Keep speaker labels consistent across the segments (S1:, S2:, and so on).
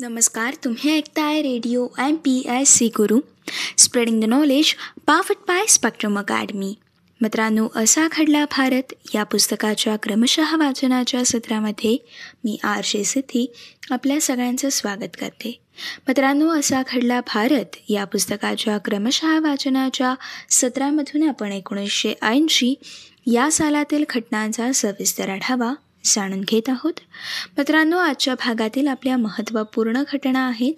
S1: नमस्कार तुम्ही ऐकताय radio M P S C Guru. Spreading the knowledge powered by spectrum academy मित्रांनो असा घडला भारत. या पुस्तकाच्या क्रमशः वाचनाच्या सत्रामध्ये मी आर जे सिद्धी आपल्या सगळ्यांचं स्वागत करते. मित्रांनो असा घडला भारत. या पुस्तकाच्या क्रमशः वाचनाच्या सत्रामधून आपण एकोणीसशे ऐंशी या सालातील घटनांचा सविस्तर आढावा जाणून घेत आहोत. मित्रांनो आजच्या भागातील आपल्या महत्त्वपूर्ण घटना आहेत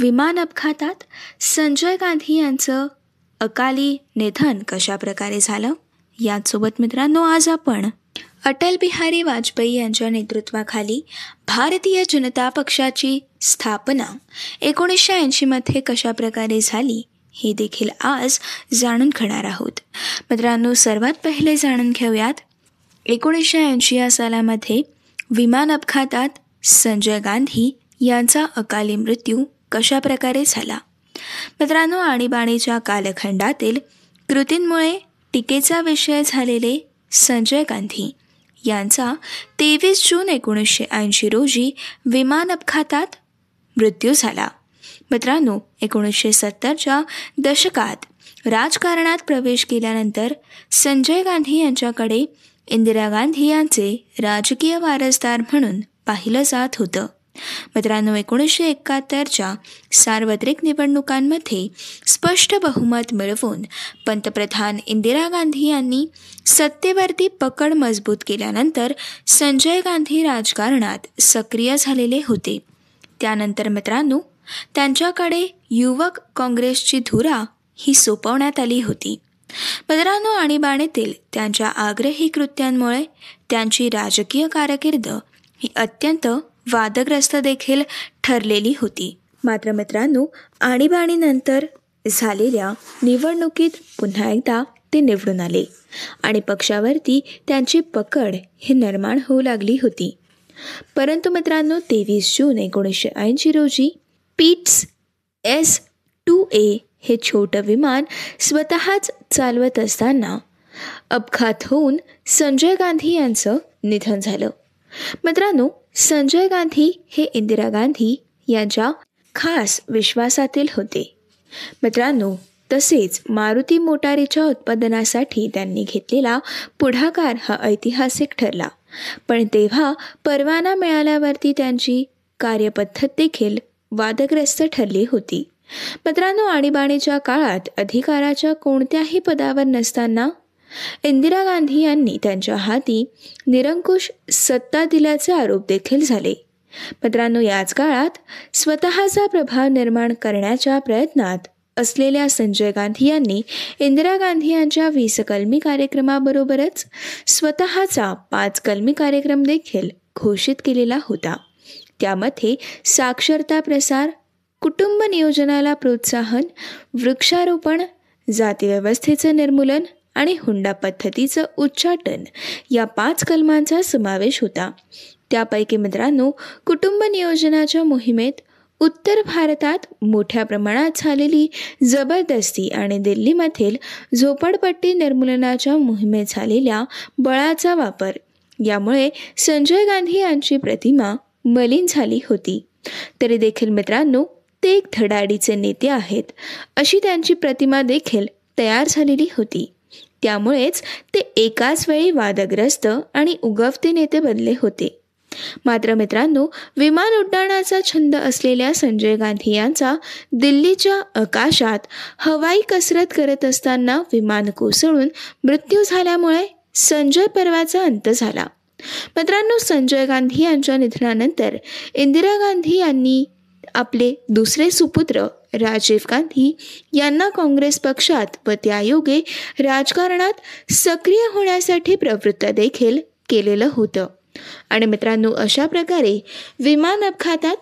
S1: विमान अपघातात संजय गांधी यांचं अकाली निधन कशा प्रकारे झालं? याचसोबत मित्रांनो आज आपण अटल बिहारी वाजपेयी यांच्या नेतृत्वाखाली भारतीय जनता पक्षाची स्थापना एकोणीसशे ऐंशीमध्ये कशा प्रकारे झाली हे देखील आज जाणून घेणार आहोत. मित्रांनो सर्वात पहिले जाणून घेऊयात एकोणीसशे ऐंशी या सालामध्ये विमान अपघातात संजय गांधी यांचा अकाली मृत्यू कशा प्रकारे झाला? मित्रांनो आणीबाणीच्या कालखंडातील कृतींमुळे टीकेचा विषय झालेले संजय गांधी यांचा तेवीस जून एकोणीसशे ऐंशी रोजी विमान अपघातात मृत्यू झाला. मित्रांनो एकोणीसशे सत्तरच्या दशकात राजकारणात प्रवेश केल्यानंतर संजय गांधी यांच्याकडे इंदिरा गांधी यांचे राजकीय वारसदार म्हणून पाहिलं जात होतं. मित्रांनो एकोणीसशे एकाहत्तरच्या सार्वत्रिक निवडणुकांमध्ये स्पष्ट बहुमत मिळवून पंतप्रधान इंदिरा गांधी यांनी सत्तेवरती पकड मजबूत केल्यानंतर संजय गांधी राजकारणात सक्रिय झालेले होते. त्यानंतर मित्रांनो त्यांच्याकडे युवक काँग्रेसची धुरा ही सोपवण्यात आली होती. पदरानो आणीबाणीतील त्यांच्या आग्रही कृत्यांमुळे त्यांची राजकीय कारकीर्द ही अत्यंत वादग्रस्त देखील ठरलेली होती. मात्र मित्रांनो आणीबाणीनंतर झालेल्या निवडणुकीत पुन्हा एकदा ते निवडून आले आणि पक्षावरती त्यांची पकड ही निर्माण होऊ लागली होती. परंतु मित्रांनो तेवीस जून एकोणीसशे ऐंशी रोजी पीट्स एस टू ए हे छोटं विमान स्वतःच चालवत असताना अपघात होऊन संजय गांधी यांचं निधन झालं. मित्रांनो संजय गांधी हे इंदिरा गांधी यांच्या खास विश्वासातील होते. मित्रांनो तसेच मारुती मोटारीच्या उत्पादनासाठी त्यांनी घेतलेला पुढाकार हा ऐतिहासिक ठरला. पण तेव्हा परवाना मिळाल्यावरती त्यांची कार्यपद्धत देखील वादग्रस्त ठरली होती. मित्रांनो आणीबाणीच्या काळात अधिकाराच्या कोणत्याही पदावर नसताना इंदिरा गांधी यांनी त्यांच्या हाती निरंकुश सत्ता दिल्याचे आरोप देखील झाले. मित्रांनो याच काळात स्वतःचा प्रभाव निर्माण करण्याच्या प्रयत्नात असलेल्या संजय गांधी यांनी इंदिरा गांधी यांच्या वीस कलमी कार्यक्रमाबरोबरच स्वतःचा पाच कलमी कार्यक्रम देखील घोषित केलेला होता. त्यामध्ये साक्षरता प्रसार कुटुंब नियोजनाला प्रोत्साहन वृक्षारोपण जातीव्यवस्थेचं निर्मूलन आणि हुंडा पद्धतीचं उच्चाटन या पाच कलमांचा समावेश होता. त्यापैकी मित्रांनो कुटुंब नियोजनाच्या मोहिमेत उत्तर भारतात मोठ्या प्रमाणात झालेली जबरदस्ती आणि दिल्लीमधील झोपडपट्टी निर्मूलनाच्या मोहिमेत झालेल्या बळाचा वापर यामुळे संजय गांधी यांची प्रतिमा मलिन झाली होती. तरी देखील मित्रांनो ते एक धडाडीचे नेते आहेत. अशी त्यांची प्रतिमा देखील तयार झालेली होती. त्यामुळेच ते एकाच वेळी वादग्रस्त आणि उगवते नेते बनले होते. मात्र मित्रांनो विमान उड्डाणाचा छंद असलेल्या संजय गांधी यांचा दिल्लीच्या आकाशात हवाई कसरत करत असताना विमान कोसळून मृत्यू झाल्यामुळे संजय पर्वाचा अंत झाला. मित्रांनो संजय गांधी यांच्या निधनानंतर इंदिरा गांधी यांनी आपले दुसरे सुपुत्र राजीव गांधी यांना काँग्रेस पक्षात व त्यायोगे राजकारणात सक्रिय होण्यासाठी प्रवृत्त देखील केलेलं होतं. आणि मित्रांनो अशा प्रकारे विमान अपघातात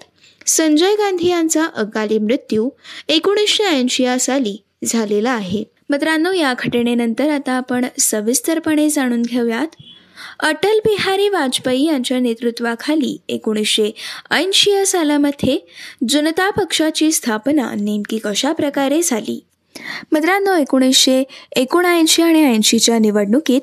S1: संजय गांधी यांचा अकाली मृत्यू एकोणीसशे ऐंशी या साली झालेला आहे. मित्रांनो या घटनेनंतर आता आपण सविस्तरपणे जाणून घेऊयात अटल बिहारी वाजपेयी यांच्या नेतृत्वाखाली एकोणीसशे ऐंशी या सालामध्ये जनता पक्षाची स्थापना नेमकी कशा प्रकारे झाली? मित्रांनो एकोणीसशे एकोणऐंशी आणि ऐंशीच्या निवडणुकीत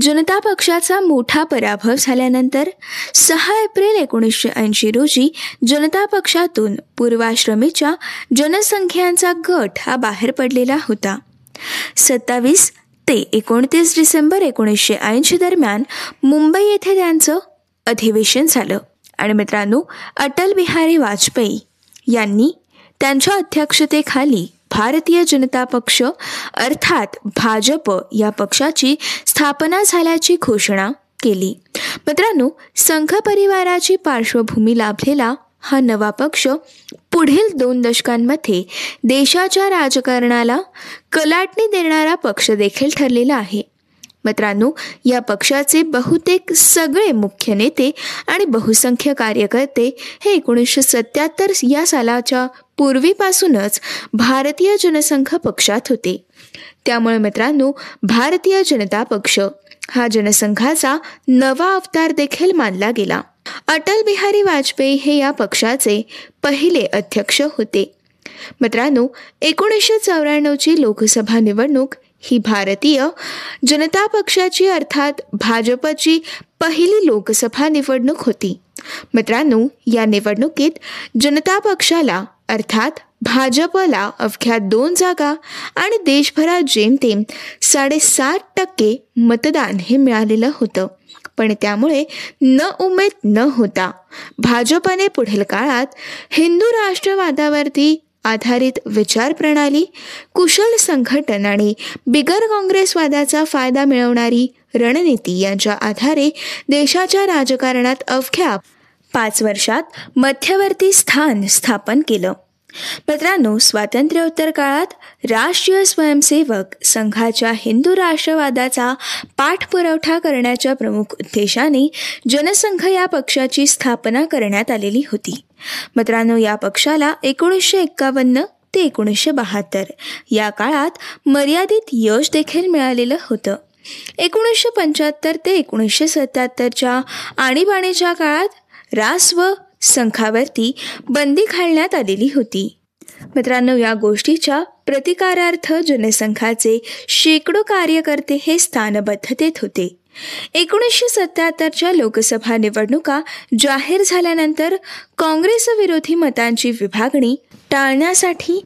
S1: जनता पक्षाचा मोठा पराभव झाल्यानंतर सहा एप्रिल एकोणीसशे ऐंशी रोजी जनता पक्षातून पूर्वाश्रमीच्या जनसंख्यांचा गट हा बाहेर पडलेला होता. सत्तावीस ते एकोणतीस डिसेंबर एकोणीसशे ऐंशी दरम्यान मुंबई येथे त्यांचं अधिवेशन झालं. आणि मित्रांनो अटल बिहारी वाजपेयी यांनी त्यांच्या अध्यक्षतेखाली भारतीय जनता पक्ष अर्थात भाजप या पक्षाची स्थापना झाल्याची घोषणा केली. मित्रांनो संघ परिवाराची पार्श्वभूमी लाभलेला हा नवा पक्ष पुढील दोन दशकांमध्ये देशाच्या राजकारणाला कलाटणी देणारा पक्ष देखील ठरलेला आहे. मित्रांनो या पक्षाचे बहुतेक सगळे मुख्य नेते आणि बहुसंख्य कार्यकर्ते हे एकोणीसशे सत्याहत्तर या सालाच्या पूर्वीपासूनच भारतीय जनसंघ पक्षात होते. त्यामुळे मित्रांनो भारतीय जनता पक्ष हा जनसंघाचा नवा अवतार देखील मानला गेला. अटल बिहारी वाजपेयी हे या पक्षाचे पहिले अध्यक्ष होते. मित्रांनो एकोणीसशे चौऱ्याण्णवची लोकसभा निवडणूक ही भारतीय जनता पक्षाची अर्थात भाजपची पहिली लोकसभा निवडणूक होती. मित्रांनो या निवडणुकीत जनता पक्षाला अर्थात भाजपला अवघ्या दोन जागा आणि देशभरात जेमतेम साडेसात टक्के मतदान हे मिळालेलं होतं. पण त्यामुळे न उमेद न होता भाजपने पुढील काळात हिंदू राष्ट्रवादावरती आधारित विचारप्रणाली कुशल संघटन आणि बिगर काँग्रेसवादाचा फायदा मिळवणारी रणनीती यांच्या आधारे देशाच्या राजकारणात अवघ्या पाच वर्षात मध्यवर्ती स्थान स्थापन केलं. मित्रांनो स्वातंत्र्योत्तर काळात राष्ट्रीय स्वयंसेवक संघाच्या हिंदू राष्ट्रवादाचा पाठपुरवठा करण्याच्या प्रमुख उद्देशाने जनसंघ या पक्षाची स्थापना करण्यात आलेली होती. मित्रांनो या पक्षाला एकोणीसशे एक्कावन्न ते एकोणीसशे बहात्तर या काळात मर्यादित यश देखील मिळालेलं होतं. एकोणीसशे पंच्याहत्तर ते एकोणीसशे सत्याहत्तरच्या आणीबाणीच्या काळात रास्व संघावरती बंदी घालण्यात आलेली होती. मित्रांनो या गोष्टीच्या प्रतिकारार्थ जनसंघाचे शेकडो कार्यकर्ते हे स्थानबद्धतेत होते. एकोणीसशे सत्याहत्तरच्या लोकसभा निवडणुका जाहीर झाल्यानंतर काँग्रेस विरोधी मतांची विभागणी टाळण्यासाठी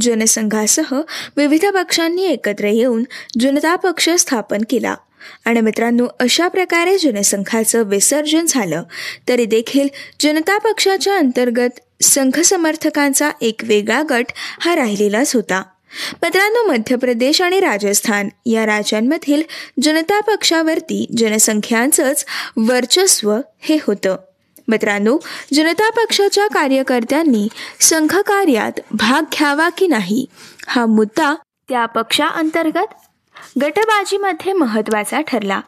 S1: जनसंघासह विविध पक्षांनी एकत्र येऊन जनता पक्ष स्थापन केला. आणि मित्रांनो अशा प्रकारे जनसंघाचं विसर्जन झालं तरी देखील जनता पक्षाच्या अंतर्गत संघ समर्थकांचा एक वेगळा गट हा राहिलेलाच होता. मित्रांनो मध्य प्रदेश आणि राजस्थान या राज्यांमधील जनता पक्षावरती जनसंख्यांचंच वर्चस्व हे होतं. मित्रांनो जनता पक्षाच्या कार्यकर्त्यांनी संघ कार्यात भाग घ्यावा की नाही हा मुद्दा त्या पक्षाअंतर्गत गटबाजीमध्ये महत्त्वाचा ठरला.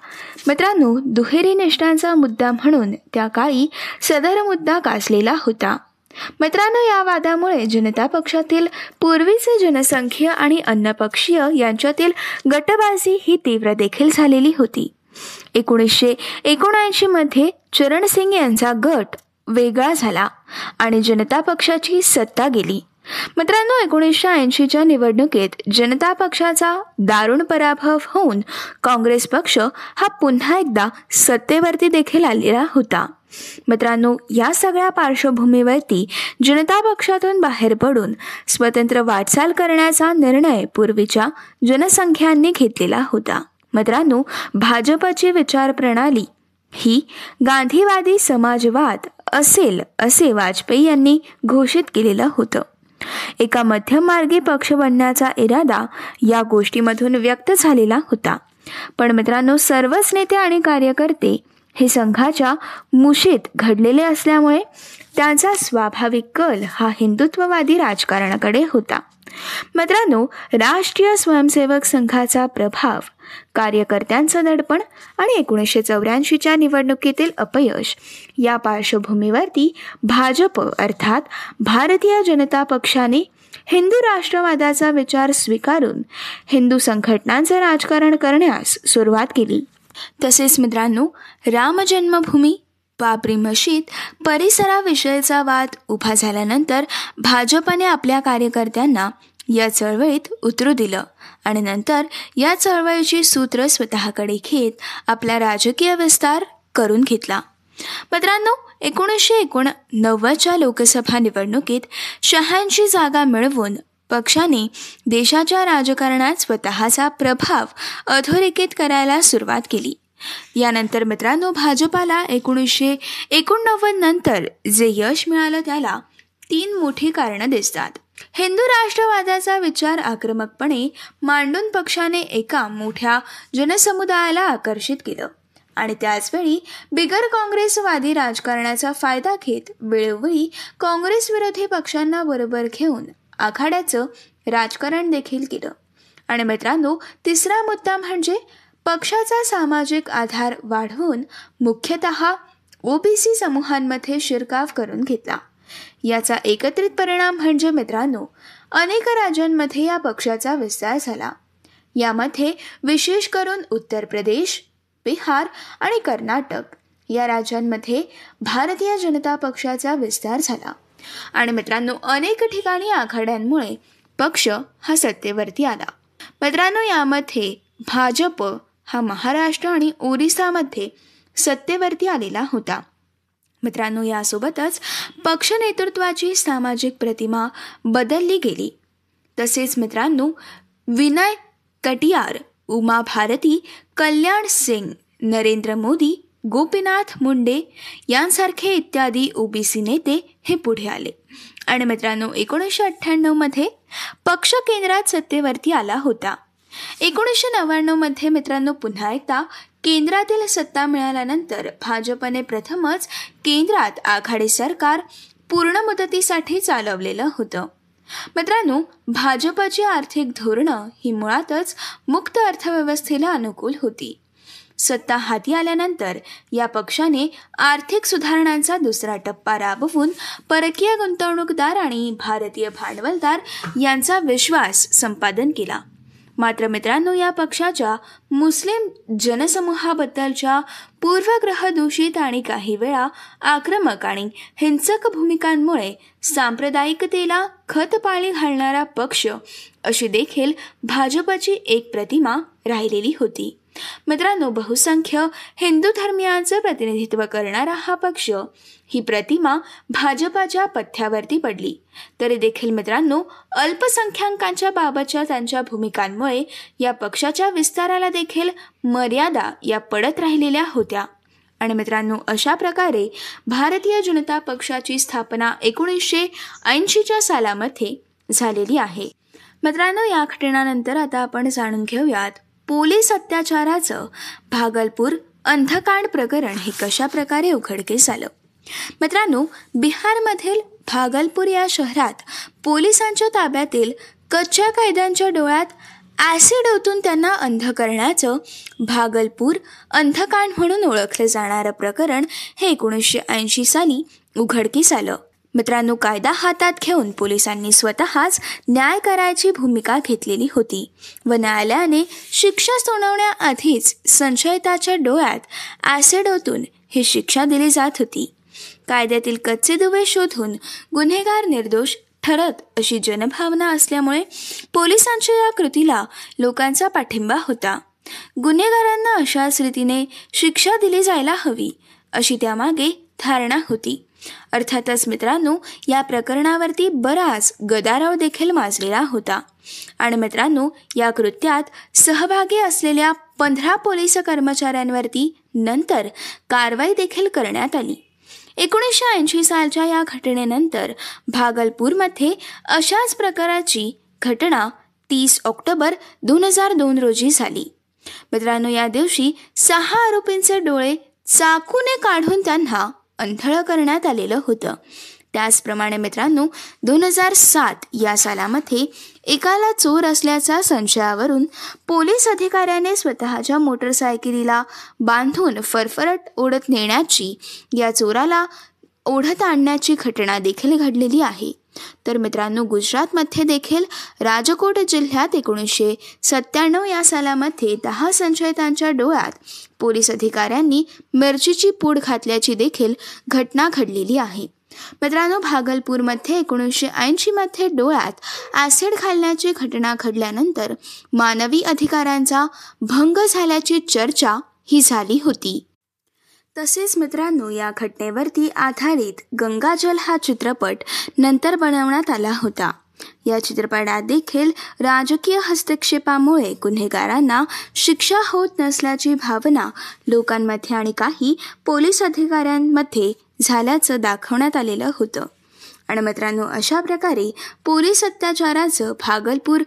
S1: मित्रांनो दुहेरी निष्ठांचा मुद्दा म्हणून त्या काळी सदर मुद्दा गाजलेला होता. मित्रांनो या वादामुळे जनता पक्षातील पूर्वीचे जनसंख्य आणि अन्नपक्षीय यांच्यातील गटबाजी ही तीव्र देखील झालेली होती. एकोणीसशे एकोणऐंशीमध्ये चरणसिंग यांचा गट वेगळा झाला आणि जनता पक्षाची सत्ता गेली. मित्रांनो एकोणीसशे ऐंशीच्या निवडणुकीत जनता पक्षाचा दारुण पराभव होऊन काँग्रेस पक्ष हा पुन्हा एकदा सत्तेवरती देखील आलेला होता. मित्रांनो या सगळ्या पार्श्वभूमीवरती जनता पक्षातून बाहेर पडून स्वतंत्र वाटचाल करण्याचा निर्णय पूर्वीच्या जनसंख्यांनी घेतलेला होता. मित्रांनो भाजपची विचारप्रणाली ही गांधीवादी समाजवाद असेल असे वाजपेयी यांनी घोषित केलेलं होतं. एका मध्यममार्गी पक्ष बनण्याचा इरादा या गोष्टीमधून व्यक्त झालेला होता. पण मित्रांनो सर्वच नेते आणि कार्यकर्ते हे संघाच्या मुशीत घडलेले असल्यामुळे त्यांचा स्वाभाविक कल हा हिंदुत्ववादी राजकारणाकडे होता. मित्रांनो राष्ट्रीय स्वयंसेवक संघाचा प्रभाव कार्यकर्त्यांचं दडपण आणि एकोणीसशे चौऱ्याऐंशीच्या निवडणुकीतील अपयश. या पार्श्वभूमीवरती भाजप अर्थात भारतीय जनता पक्षाने हिंदू राष्ट्रवादाचा विचार स्वीकारून हिंदू संघटनांचं राजकारण करण्यास सुरुवात केली. तसेच मित्रांनो रामजन्मभूमी बाबरी मशीद परिसराविषयीचा वाद उभा झाल्यानंतर भाजपने आपल्या कार्यकर्त्यांना या चळवळीत उतरू दिलं आणि नंतर या चळवळीची सूत्र स्वतःकडे घेत आपला राजकीय विस्तार करून घेतला. मित्रांनो एकोणीसशे एकोणनव्वदच्या लोकसभा निवडणुकीत शहाऐंशी जागा मिळवून पक्षाने देशाच्या राजकारणात स्वतःचा प्रभाव अधोरेखित करायला सुरुवात केली. यानंतर मित्रांनो भाजपाला एकोणीसशे एकोणनव्वद नंतर जे यश मिळालं त्याला तीन मोठी कारणं दिसतात. हिंदू राष्ट्रवादाचा विचार आक्रमकपणे मांडून पक्षाने एका मोठ्या जनसमुदायाला आकर्षित केलं. आणि त्याचवेळी बिगर काँग्रेसवादी राजकारणाचा फायदा घेत वेळोवेळी काँग्रेस विरोधी पक्षांना बरोबर घेऊन आखाड्याचं राजकारण देखील केलं. आणि मित्रांनो तिसरा मुद्दा म्हणजे पक्षाचा सामाजिक आधार वाढवून मुख्यतः ओबीसी समूहांमध्ये शिरकाव करून घेतला. याचा एकत्रित परिणाम म्हणजे मित्रांनो अनेक राज्यांमध्ये या पक्षाचा विस्तार झाला. यामध्ये विशेष करून उत्तर प्रदेश बिहार आणि कर्नाटक या राज्यांमध्ये भारतीय जनता पक्षाचा विस्तार झाला. आणि मित्रांनो अनेक ठिकाणी आघाड्यांमुळे पक्ष हा सत्तेवरती आला. मित्रांनो यामध्ये भाजप हा महाराष्ट्र आणि ओरिसामध्ये सत्तेवरती आलेला होता. मित्रांनो यासोबतच पक्ष नेतृत्वाची सामाजिक प्रतिमा बदलली गेली. तसेच मित्रांनो विनय कटियार उमा भारती कल्याण सिंग नरेंद्र मोदी गोपीनाथ मुंडे यांसारखे इत्यादी ओबीसी नेते हे पुढे आले. आणि मित्रांनो एकोणीसशे अठ्ठ्याण्णवमध्ये पक्ष केंद्रात सत्तेवरती आला होता. एकोणीसशे नव्याण्णवमध्ये मित्रांनो पुन्हा एकदा केंद्रातील सत्ता मिळाल्यानंतर भाजपने प्रथमच केंद्रात आघाडी सरकार पूर्ण मुदतीसाठी चालवलेलं होतं. मित्रांनो भाजपची आर्थिक धोरणं ही मुळातच मुक्त अर्थव्यवस्थेला अनुकूल होती. सत्ता हाती आल्यानंतर या पक्षाने आर्थिक सुधारणांचा दुसरा टप्पा राबवून परकीय गुंतवणूकदार आणि भारतीय भांडवलदार यांचा विश्वास संपादन केला. मात्र मित्रांनो या पक्षाच्या मुस्लिम जनसमूहाबद्दलच्या पूर्वग्रह दूषित आणि काही वेळा आक्रमक आणि हिंसक भूमिकांमुळे सांप्रदायिकतेला खतपाळी घालणारा पक्ष अशी देखील भाजपची एक प्रतिमा राहिलेली होती. मित्रांनो बहुसंख्य हिंदू धर्मियांचं प्रतिनिधित्व करणारा हा पक्ष ही प्रतिमा भाजपाच्या पथ्यावरती पडली. तरी देखील मित्रांनो अल्पसंख्याकांच्या बाबतच्या त्यांच्या भूमिकांमुळे या पक्षाच्या विस्ताराला देखील मर्यादा या पडत राहिलेल्या होत्या. आणि मित्रांनो अशा प्रकारे भारतीय जनता पक्षाची स्थापना एकोणीसशे ऐंशीच्या सालामध्ये झालेली आहे. मित्रांनो या घटनानंतर आता आपण जाणून घेऊयात पोलीस अत्याचाराचं भागलपूर अंधकांड प्रकरण हे कशा प्रकारे उघडकीस आलं? मित्रांनो बिहारमधील भागलपूर या शहरात पोलिसांच्या ताब्यातील कच्च्या कैद्यांच्या डोळ्यात ॲसिड ओतून त्यांना अंध करण्याचं भागलपूर अंधकांड म्हणून ओळखलं जाणारं प्रकरण हे एकोणीसशे ऐंशी साली उघडकीस आलं. मित्रांनो कायदा हातात घेऊन पोलिसांनी स्वतःच न्याय करायची भूमिका घेतलेली होती. व न्यायालयाने शिक्षा सुनावण्याआधीच संशयिताच्या डोळ्यात ॲसिड ओतून ही शिक्षा दिली जात होती. कायद्यातील कच्चे दुवे शोधून गुन्हेगार निर्दोष ठरत अशी जनभावना असल्यामुळे पोलिसांच्या या कृतीला लोकांचा पाठिंबा होता. गुन्हेगारांना अशाच रीतीने शिक्षा दिली जायला हवी अशी त्यामागे धारणा होती. अर्थातच मित्रांनो या प्रकरणावरती बराच गदाराव देखील माजलेला होता. आणि मित्रांनो या कृत्यात सहभागी असलेल्या पंधरा पोलीस कर्मचाऱ्यांवरती नंतर कारवाई देखील करण्यात आली. एकोणीसशे ऐंशी सालच्या या घटनेनंतर भागलपूरमध्ये अशाच प्रकाराची घटना तीस ऑक्टोबर दोन हजार दोन रोजी झाली. मित्रांनो या दिवशी सहा आरोपींचे डोळे चाकूने काढून त्यांना अंथळं करण्यात आलेलं होतं. त्याचप्रमाणे मित्रांनो दोन हजार सात या सालामध्ये एकाला चोर असल्याच्या संशयावरून पोलीस अधिकाऱ्याने स्वतःच्या मोटरसायकलीला बांधून फरफरट ओढत नेण्याची या चोराला ओढत आणण्याची घटना देखील घडलेली आहे. तर मित्रांनो गुजरातमध्ये देखील राजकोट जिल्ह्यात एकोणीसशे सत्त्याण्णव या सालामध्ये दहा संशयितांच्या डोळ्यात पोलीस अधिकाऱ्यांनी मिरचीची पूड घातल्याची देखील घटना घडलेली आहे. मित्रांनो भागलपूरमध्ये एकोणीसशे ऐंशीमध्ये डोळ्यात ॲसिड घालण्याची घटना घडल्यानंतर मानवी अधिकारांचा भंग झाल्याची चर्चा ही झाली होती. तसेच मित्रांनो या घटनेवरती आधारित गंगाजल हा चित्रपट नंतर बनवण्यात आला होता. या चित्रपटात देखील राजकीय हस्तक्षेपामुळे गुन्हेगारांना शिक्षा होत नसल्याची भावना लोकांमध्ये आणि काही पोलीस अधिकाऱ्यांमध्ये झाल्याचं दाखवण्यात आलेलं होतं. आणि मित्रांनो अशा प्रकारे पोलीस अत्याचाराचं भागलपूर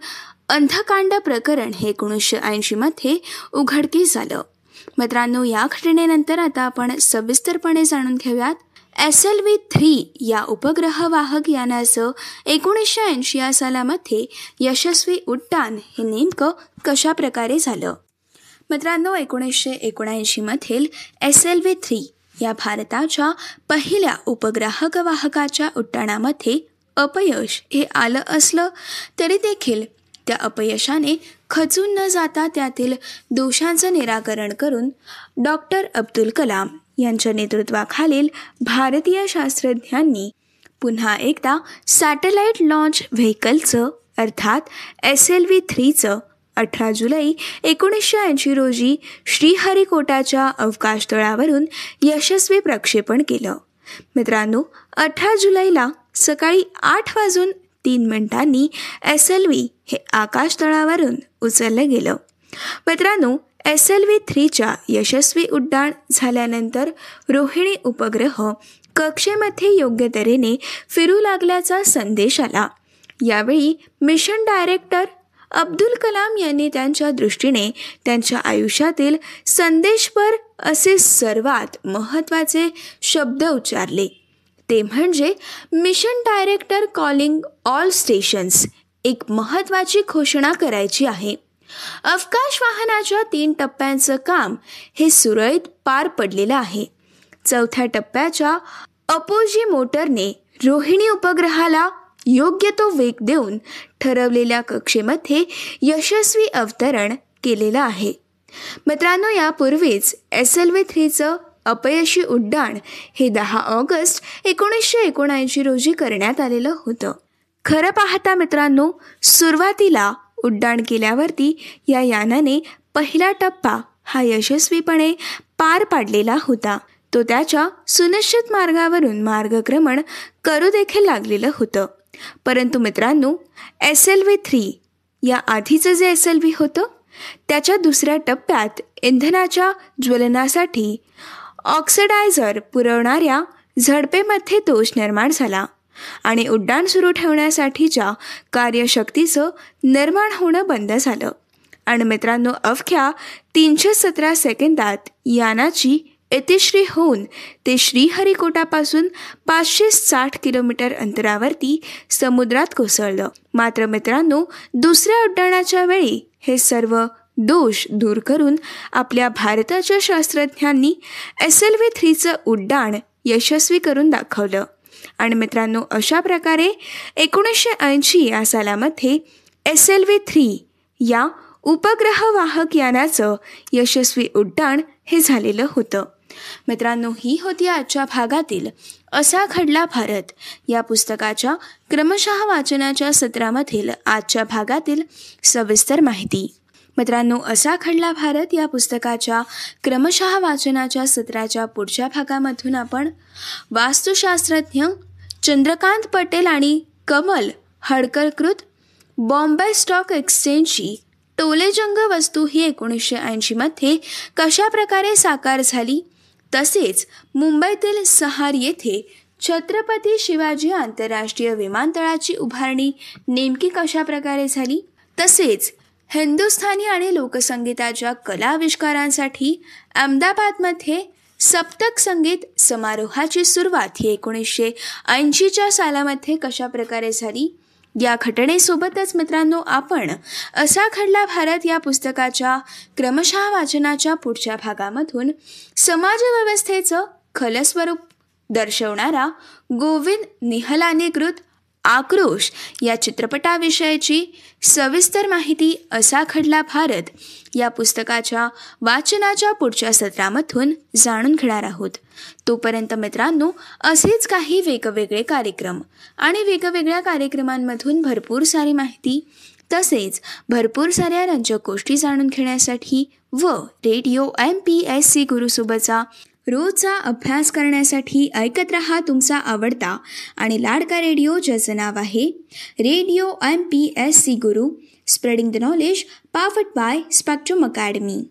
S1: अंधकांड प्रकरण हे एकोणीसशे ऐंशीमध्ये उघडकीस झालं मित्रांनो या घटनेनंतर आता आपण सविस्तरपणे जाणून घेऊयात. एस एल व्ही थ्री या उपग्रह वाहक यानाचं एकोणीसशे ऐंशी या सालामध्ये यशस्वी उड्डाण हे नेमकं कशा प्रकारे झालं? मित्रांनो एकोणीसशे एकोणऐंशीमधील एस एल व्ही थ्री या भारताच्या पहिल्या उपग्राहक वाहकाच्या उड्डाणामध्ये अपयश हे आलं असलं तरी देखील त्या अपयशाने खचून न जाता त्यातील दोषांचं निराकरण करून डॉक्टर अब्दुल कलाम यांच्या नेतृत्वाखालील भारतीय शास्त्रज्ञांनी पुन्हा एकदा सॅटेलाईट लॉन्च व्हेकलचं अर्थात एस एल व्ही थ्रीचं अठरा जुलै एकोणीसशे ऐंशी रोजी श्रीहरिकोटाच्या अवकाश तळावरून यशस्वी प्रक्षेपण केलं. मित्रांनो अठरा जुलैला सकाळी आठ वाजून तीन मिनिटांनी एस एल व्ही हे आकाशतळावरून उचललं गेलं. मित्रांनो एस एल व्ही थ्रीच्या यशस्वी उड्डाण झाल्यानंतर रोहिणी उपग्रह कक्षेमध्ये योग्य तऱ्हेने फिरू लागल्याचा संदेश आला. यावेळी मिशन डायरेक्टर अब्दुल कलाम यांनी त्यांच्या दृष्टीने त्यांच्या आयुष्यातील संदेशपर असे सर्वात महत्त्वाचे शब्द उच्चारले. ते म्हणजे mission director calling all stations एक महत्त्वाची घोषणा करायची आहे. अवकाश वाहनाच्या तीन टप्प्यांचं काम हे सुरळीत पार पडलेलं आहे. चौथ्या टप्प्याच्या अपोजी मोटरने रोहिणी उपग्रहाला योग्य तो वेग देऊन ठरवलेल्या कक्षेमध्ये यशस्वी अवतरण केलेलं आहे. मित्रांनो यापूर्वीच एस एल व्ही थ्रीचं अपयशी उड्डाण हे दहा ऑगस्ट एकोणीसशे एकोणऐंशी रोजी करण्यात आलेलं होतं. खरं पाहता मित्रांनो सुरुवातीला उड्डाण केल्यावरती या यानाने पहिला टप्पा हा यशस्वीपणे पार पाडलेला होता. तो त्याच्या सुनिश्चित मार्गावरून मार्गक्रमण करू देखील लागलेलं होतं. परंतु मित्रांनो एस एल व्ही थ्री या आधीचं जे एस एल व्ही होतं त्याच्या दुसऱ्या टप्प्यात इंधनाच्या ज्वलनासाठी ऑक्सिडायझर पुरवणाऱ्या झडपेमध्ये दोष निर्माण झाला आणि उड्डाण सुरू ठेवण्यासाठीच्या कार्यशक्तीचं निर्माण होणं बंद झालं. आणि मित्रांनो अवघ्या तीनशे सतरा सेकंदात यानाची इतिश्री होऊन ते श्रीहरिकोटापासून पाचशे साठ किलोमीटर अंतरावरती समुद्रात कोसळलं. मात्र मित्रांनो दुसऱ्या उड्डाणाच्या वेळी हे सर्व दोष दूर करून आपल्या भारताच्या शास्त्रज्ञांनी एस एल व्ही थ्रीचं उड्डाण यशस्वी करून दाखवलं. आणि मित्रांनो अशा प्रकारे एकोणीसशे ऐंशी या सालामध्ये एस एल व्ही थ्री या उपग्रह वाहक यानाचं यशस्वी उड्डाण हे झालेलं होतं. मित्रांनो ही होती आजच्या भागातील असा घडला भारत. या पुस्तकाच्या क्रमशः वाचनाच्या सत्रामधील आजच्या भागातील सविस्तर माहिती. मित्रांनो असा खडला भारत या पुस्तकाच्या क्रमशः वाचनाच्या सत्राच्या पुढच्या भागामधून आपण वास्तुशास्त्रज्ञ चंद्रकांत पटेल आणि कमल हडकरकृत बॉम्बे स्टॉक एक्सचेंजची टोलेजंग वस्तू ही एकोणीसशे ऐंशीमध्ये कशा प्रकारे साकार झाली? तसेच मुंबईतील सहार येथे छत्रपती शिवाजी आंतरराष्ट्रीय विमानतळाची उभारणी नेमकी कशा प्रकारे झाली? तसेच हिंदुस्थानी आणि लोकसंगीताच्या कलाविष्कारांसाठी अहमदाबादमध्ये सप्तक संगीत समारोहाची सुरुवात ही एकोणीसशे ऐंशीच्या सालामध्ये कशा प्रकारे झाली? या घटनेसोबतच मित्रांनो आपण असा घडला भारत या पुस्तकाच्या क्रमशः वाचनाच्या पुढच्या भागामधून समाजव्यवस्थेचं खलस्वरूप दर्शवणारा गोविंद निहलानीकृत आक्रोश या चित्रपटाविषयीची सविस्तर माहिती असा खडला भारत या पुस्तकाच्या वाचनाच्या पुढच्या सत्रामधून जाणून घेणार आहोत. तोपर्यंत मित्रांनो असेच काही वेगवेगळे कार्यक्रम आणि वेगवेगळ्या कार्यक्रमांमधून भरपूर सारी माहिती तसेच भरपूर साऱ्या रंजक गोष्टी जाणून घेण्यासाठी व radio M P S C गुरुसोबतचा रोजचा अभ्यास करण्यासाठी ऐकत रहा तुमचा आवडता आणि लाडका रेडिओ ज्याचं नाव आहे radio M P S C Guru spreading the knowledge powered by spectrum academy.